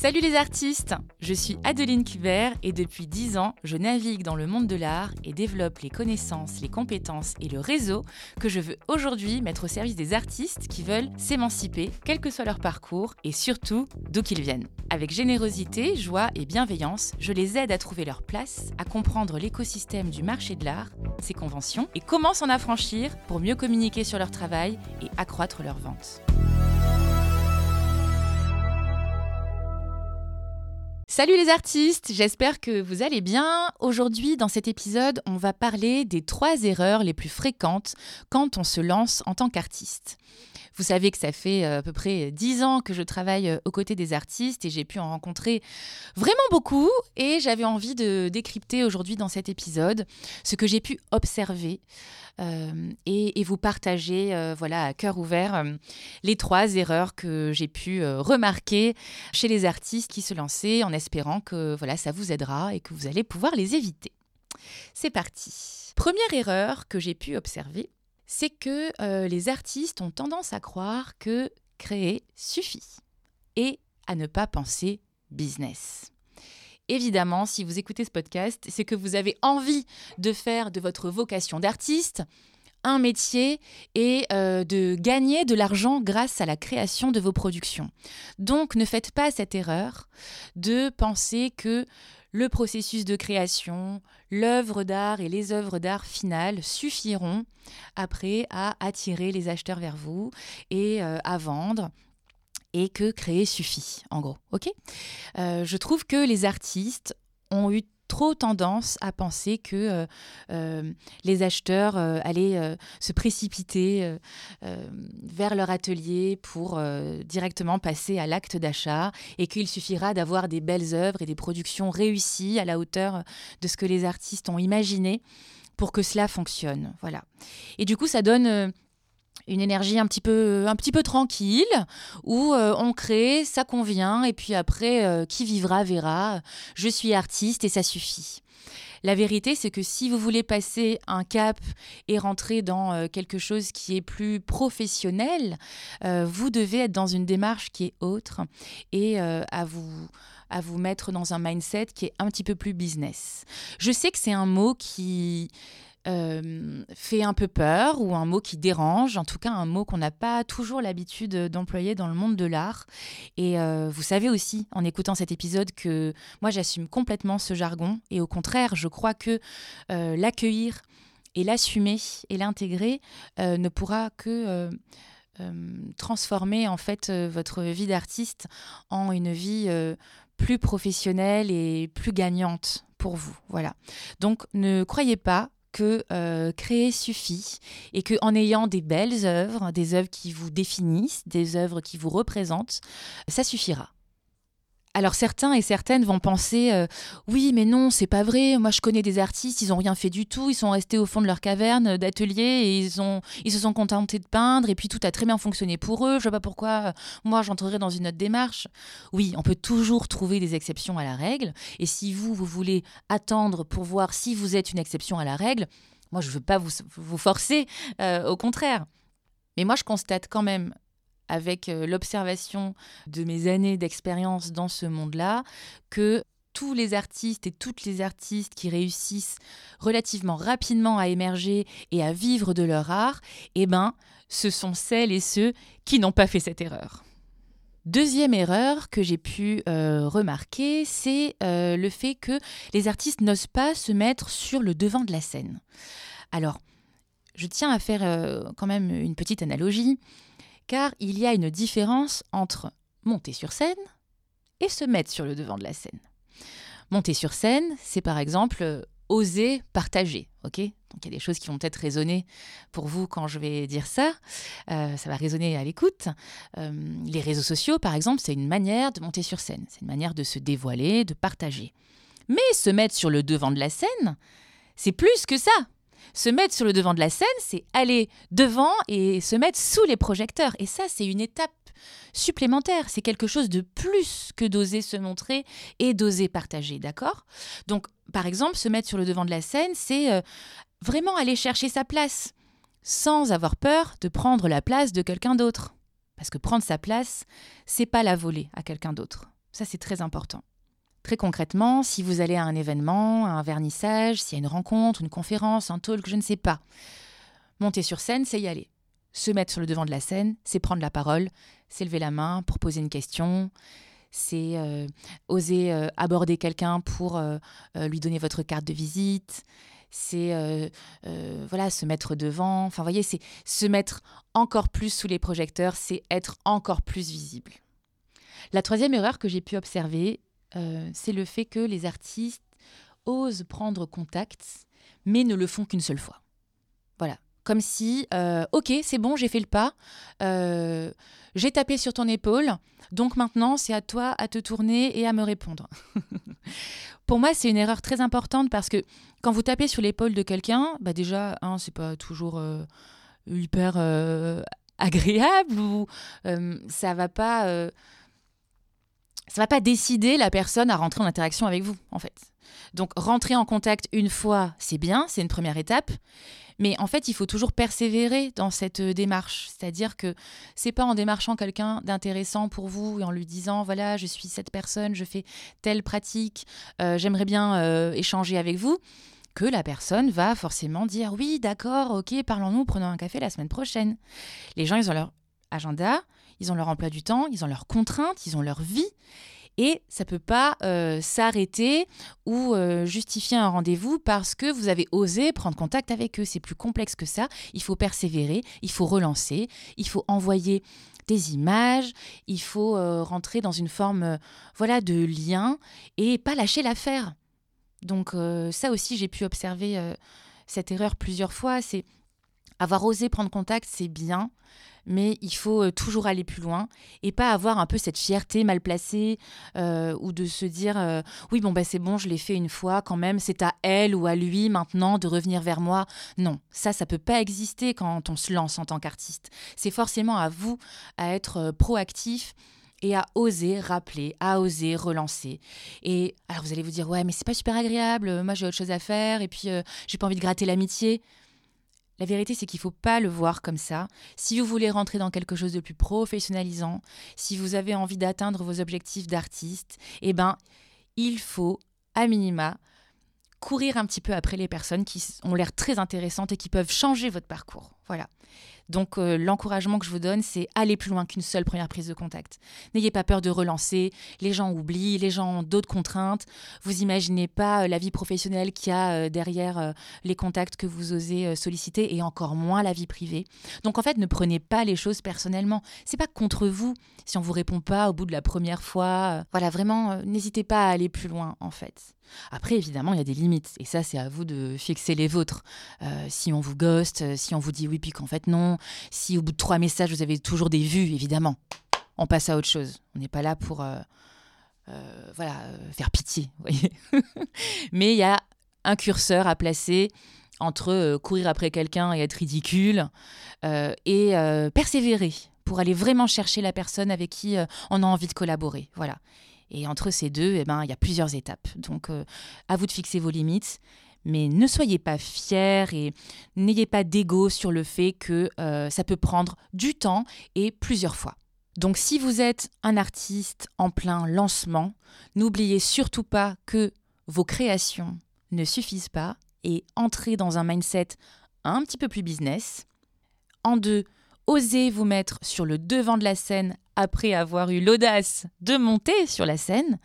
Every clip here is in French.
Salut les artistes Je suis Adeline Kubert et depuis 10 ans, je navigue dans le monde de l'art et développe les connaissances, les compétences et le réseau que je veux aujourd'hui mettre au service des artistes qui veulent s'émanciper, quel que soit leur parcours et surtout d'où qu'ils viennent. Avec générosité, joie et bienveillance, je les aide à trouver leur place, à comprendre l'écosystème du marché de l'art, ses conventions et comment s'en affranchir pour mieux communiquer sur leur travail et accroître leurs ventes. Salut les artistes, j'espère que vous allez bien. Aujourd'hui, dans cet épisode, on va parler des trois erreurs les plus fréquentes quand on se lance en tant qu'artiste. Vous savez que ça fait euh, à peu près dix ans que je travaille euh, aux côtés des artistes et j'ai pu en rencontrer vraiment beaucoup et j'avais envie de décrypter aujourd'hui dans cet épisode ce que j'ai pu observer euh, et, vous partager voilà, à cœur ouvert les trois erreurs que j'ai pu remarquer chez les artistes qui se lançaient en espérant que voilà, ça vous aidera et que vous allez pouvoir les éviter. C'est parti. Première erreur que j'ai pu observer, c'est que euh, les artistes ont tendance à croire que créer suffit et à ne pas penser business. Évidemment, si vous écoutez ce podcast, c'est que vous avez envie de faire de votre vocation d'artiste un métier et euh, de gagner de l'argent grâce à la création de vos productions. Donc ne faites pas cette erreur de penser que le processus de création, l'œuvre d'art et les œuvres d'art finales suffiront après à attirer les acheteurs vers vous et euh, à vendre et que créer suffit, en gros. Ok? Euh, Je trouve que les artistes ont eu trop tendance à penser que euh, euh, les acheteurs euh, allaient se précipiter vers leur atelier pour directement passer à l'acte d'achat et qu'il suffira d'avoir des belles œuvres et des productions réussies à la hauteur de ce que les artistes ont imaginé pour que cela fonctionne. Voilà. Et du coup, ça donne une énergie un petit peu, un petit peu tranquille, où euh, on crée, ça convient, et puis après, euh, qui vivra verra, je suis artiste et ça suffit. La vérité, c'est que si vous voulez passer un cap et rentrer dans euh, quelque chose qui est plus professionnel, vous devez être dans une démarche qui est autre et à vous à vous mettre dans un mindset qui est un petit peu plus business. Je sais que c'est un mot qui euh, fait un peu peur ou un mot qui dérange, en tout cas un mot qu'on n'a pas toujours l'habitude d'employer dans le monde de l'art. Et euh, vous savez aussi, en écoutant cet épisode, que moi j'assume complètement ce jargon et au contraire, je crois que euh, l'accueillir et l'assumer et l'intégrer ne pourra que... transformer en fait votre vie d'artiste en une vie plus professionnelle et plus gagnante pour vous. Voilà. Donc ne croyez pas que euh, créer suffit et que en ayant des belles œuvres, des œuvres qui vous définissent, des œuvres qui vous représentent, ça suffira. Alors certains et certaines vont penser euh, oui mais non c'est pas vrai. Moi je connais des artistes ils ont rien fait du tout. Ils sont restés au fond de leur caverne d'atelier et ils ont ils se sont contentés de peindre. Et puis tout a très bien fonctionné pour eux. Je vois pas pourquoi euh, moi j'entrerai dans une autre démarche. Oui on peut toujours trouver des exceptions à la règle. Et si vous vous voulez attendre pour voir si vous êtes une exception à la règle moi je veux pas vous, vous forcer euh, au contraire. Mais moi je constate quand même avec euh, l'observation de mes années d'expérience dans ce monde-là, que tous les artistes et toutes les artistes qui réussissent relativement rapidement à émerger et à vivre de leur art, eh ben, ce sont celles et ceux qui n'ont pas fait cette erreur. Deuxième erreur que j'ai pu euh, remarquer, c'est euh, le fait que les artistes n'osent pas se mettre sur le devant de la scène. Alors, je tiens à faire quand même une petite analogie car il y a une différence entre monter sur scène et se mettre sur le devant de la scène. Monter sur scène, c'est par exemple euh, oser partager, ok? Donc il y a des choses qui vont peut-être résonner pour vous quand je vais dire ça. Euh, ça va résonner à l'écoute. Euh, les réseaux sociaux, par exemple, c'est une manière de monter sur scène. C'est une manière de se dévoiler, de partager. Mais se mettre sur le devant de la scène, c'est plus que ça. Se mettre sur le devant de la scène, c'est aller devant et se mettre sous les projecteurs. Et ça, c'est une étape supplémentaire. C'est quelque chose de plus que d'oser se montrer et d'oser partager, d'accord? Donc, par exemple, se mettre sur le devant de la scène, c'est euh, vraiment aller chercher sa place, sans avoir peur de prendre la place de quelqu'un d'autre. Parce que prendre sa place, c'est pas la voler à quelqu'un d'autre. Ça, c'est très important. Très concrètement, si vous allez à un événement, à un vernissage, s'il y a une rencontre, une conférence, un talk, je ne sais pas, monter sur scène, c'est y aller. Se mettre sur le devant de la scène, c'est prendre la parole, c'est lever la main pour poser une question, c'est euh, oser euh, aborder quelqu'un pour euh, lui donner votre carte de visite, c'est voilà se mettre devant. Enfin, voyez, c'est se mettre encore plus sous les projecteurs, c'est être encore plus visible. La troisième erreur que j'ai pu observer, c'est le fait que les artistes osent prendre contact, mais ne le font qu'une seule fois. Voilà, comme si, euh, ok, c'est bon, j'ai fait le pas, euh, j'ai tapé sur ton épaule, donc maintenant c'est à toi à te tourner et à me répondre. Pour moi, c'est une erreur très importante parce que quand vous tapez sur l'épaule de quelqu'un, bah déjà, hein, c'est pas toujours euh, hyper agréable ou ça va pas ça va pas décider la personne à rentrer en interaction avec vous, en fait. Donc, rentrer en contact une fois, c'est bien, c'est une première étape. Mais en fait, il faut toujours persévérer dans cette euh, démarche. C'est-à-dire que c'est pas en démarchant quelqu'un d'intéressant pour vous et en lui disant voilà, je suis cette personne, je fais telle pratique, euh, j'aimerais bien euh, échanger avec vous que la personne va forcément dire oui, d'accord, ok, parlons-nous, prenons un café la semaine prochaine. Les gens, ils ont leur agenda, ils ont leur emploi du temps, ils ont leurs contraintes, ils ont leur vie et ça peut pas euh, s'arrêter ou euh, justifier un rendez-vous parce que vous avez osé prendre contact avec eux. C'est plus complexe que ça. Il faut persévérer, il faut relancer, il faut envoyer des images, il faut euh, rentrer dans une forme voilà de lien et pas lâcher l'affaire. Donc ça aussi j'ai pu observer cette erreur plusieurs fois, c'est avoir osé prendre contact, c'est bien, mais il faut euh, toujours aller plus loin et pas avoir un peu cette fierté mal placée euh, ou de se dire euh, oui bon bah c'est bon je l'ai fait une fois quand même c'est à elle ou à lui maintenant de revenir vers moi non ça ça peut pas exister quand on se lance en tant qu'artiste c'est forcément à vous à être proactif et à oser rappeler, à oser relancer. Et alors vous allez vous dire ouais mais c'est pas super agréable, moi j'ai autre chose à faire et puis j'ai pas envie de gratter l'amitié. La vérité, c'est qu'il ne faut pas le voir comme ça. Si vous voulez rentrer dans quelque chose de plus professionnalisant, si vous avez envie d'atteindre vos objectifs d'artiste, eh ben, il faut, à minima, courir un petit peu après les personnes qui ont l'air très intéressantes et qui peuvent changer votre parcours. Voilà. Donc euh, l'encouragement que je vous donne, c'est aller plus loin qu'une seule première prise de contact. N'ayez pas peur de relancer. Les gens oublient, les gens ont d'autres contraintes. Vous imaginez pas euh, la vie professionnelle qu'il y a euh, derrière les contacts que vous osez solliciter et encore moins la vie privée. Donc en fait, ne prenez pas les choses personnellement. C'est pas contre vous si on vous répond pas au bout de la première fois. Voilà, vraiment, n'hésitez pas à aller plus loin en fait. Après, évidemment, il y a des limites. Et ça, c'est à vous de fixer les vôtres. si on vous ghost, si on vous dit oui, puis qu'en fait non, si au bout de trois messages, vous avez toujours des vues, évidemment, on passe à autre chose. On n'est pas là pour euh, euh, voilà, euh, faire pitié. Mais il y a un curseur à placer entre courir après quelqu'un et être ridicule et persévérer pour aller vraiment chercher la personne avec qui on a envie de collaborer. Voilà. Et entre ces deux, eh ben, il y a plusieurs étapes. Donc, à vous de fixer vos limites mais ne soyez pas fiers et n'ayez pas d'ego sur le fait que euh, ça peut prendre du temps et plusieurs fois. Donc si vous êtes un artiste en plein lancement, n'oubliez surtout pas que vos créations ne suffisent pas et entrez dans un mindset un petit peu plus business. En deux, osez vous mettre sur le devant de la scène après avoir eu l'audace de monter sur la scène.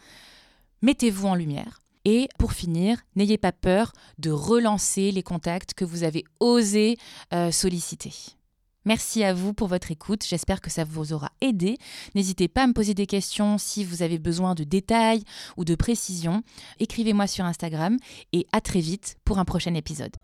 Mettez-vous en lumière. Et pour finir, n'ayez pas peur de relancer les contacts que vous avez osé euh, solliciter. Merci à vous pour votre écoute. J'espère que ça vous aura aidé. N'hésitez pas à me poser des questions si vous avez besoin de détails ou de précisions. Écrivez-moi sur Instagram et à très vite pour un prochain épisode.